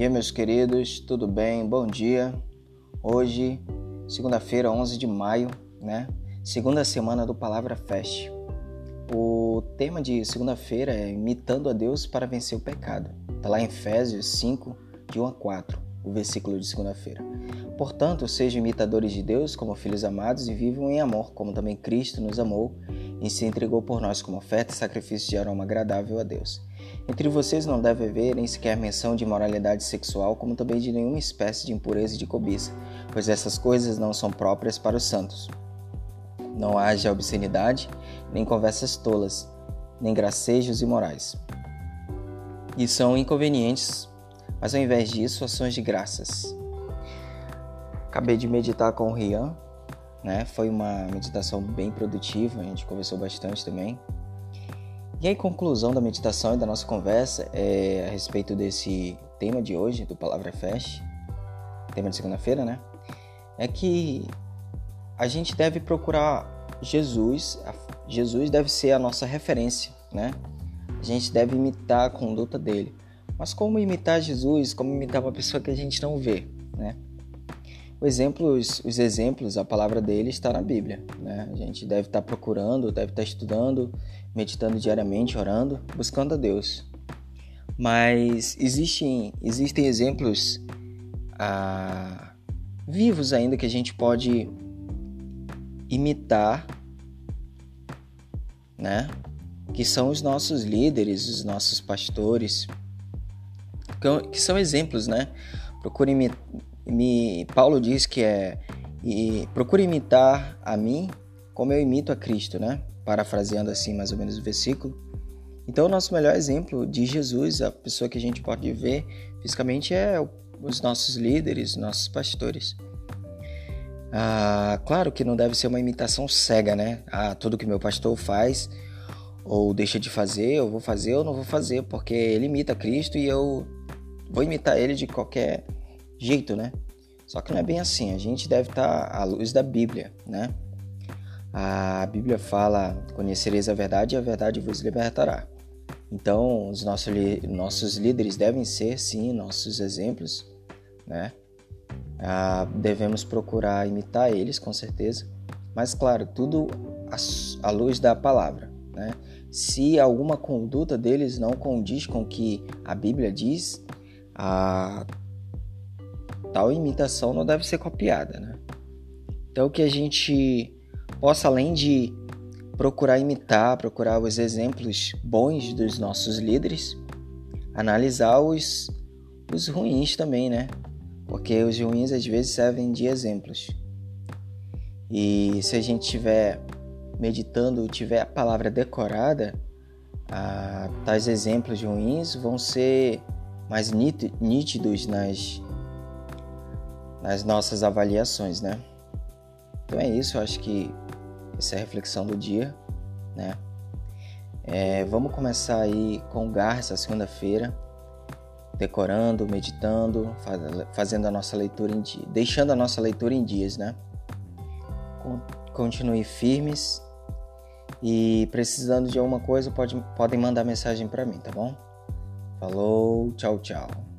Aí, meus queridos, tudo bem? Bom dia. Hoje, segunda-feira, 11 de maio, né? Segunda semana do Palavra Fest. O tema de segunda-feira é imitando a Deus para vencer o pecado. Está lá em Efésios 5, de 1 a 4, o versículo de segunda-feira. Portanto, sejam imitadores de Deus como filhos amados e vivam em amor, como também Cristo nos amou e se entregou por nós como oferta e sacrifício de aroma agradável a Deus. Entre vocês não deve haver nem sequer menção de imoralidade sexual, como também de nenhuma espécie de impureza e de cobiça, pois essas coisas não são próprias para os santos. Não haja obscenidade, nem conversas tolas, nem gracejos imorais. E são inconvenientes, mas ao invés disso, ações de graças. Acabei de meditar com o Rian, né? Foi uma meditação bem produtiva, a gente conversou bastante também. E a conclusão da meditação e da nossa conversa é a respeito desse tema de hoje, do Palavra Fest, tema de segunda-feira, né? É que a gente deve procurar Jesus, Jesus deve ser a nossa referência, né? A gente deve imitar a conduta dele. Mas como imitar Jesus? Como imitar uma pessoa que a gente não vê, né? Exemplos, os exemplos, a palavra dele está na Bíblia. Né? A gente deve estar procurando, deve estar estudando, meditando diariamente, orando, buscando a Deus. Mas existem, existem exemplos ah, vivos ainda que a gente pode imitar, né? Que são os nossos líderes, os nossos pastores, que são exemplos, né? Procure me, Paulo diz que é e procure imitar a mim como eu imito a Cristo, né? Parafraseando assim mais ou menos o versículo. Então, o nosso melhor exemplo de Jesus, a pessoa que a gente pode ver fisicamente, é os nossos líderes, nossos pastores. Ah, claro que não deve ser uma imitação cega, né? Ah, tudo que meu pastor faz ou deixa de fazer, eu vou fazer ou não vou fazer, porque ele imita Cristo e eu vou imitar ele de qualquer jeito, né? Só que não é bem assim. A gente deve estar à luz da Bíblia, né? A Bíblia fala: Conhecereis a verdade e a verdade vos libertará. Então, os nossos, nossos líderes devem ser, sim, nossos exemplos, né? Ah, devemos procurar imitar eles, com certeza. Mas, claro, tudo à luz da palavra, né? Se alguma conduta deles não condiz com o que a Bíblia diz, a tal imitação não deve ser copiada, né? Então que a gente possa além de procurar imitar, procurar os exemplos bons dos nossos líderes, analisar os os ruins também, né? Porque os ruins às vezes servem de exemplos. E se a gente estiver meditando, tiver a palavra decorada, ah, tais exemplos ruins vão ser mais nítidos nas nas nossas avaliações, né? Então é isso, eu acho que essa é a reflexão do dia, né? É, vamos começar aí com garra essa segunda-feira, decorando, meditando, faz, fazendo a nossa leitura em dia, deixando a nossa leitura em dias, né? Continue firmes e precisando de alguma coisa pode, podem mandar mensagem para mim, tá bom? Falou, tchau, tchau.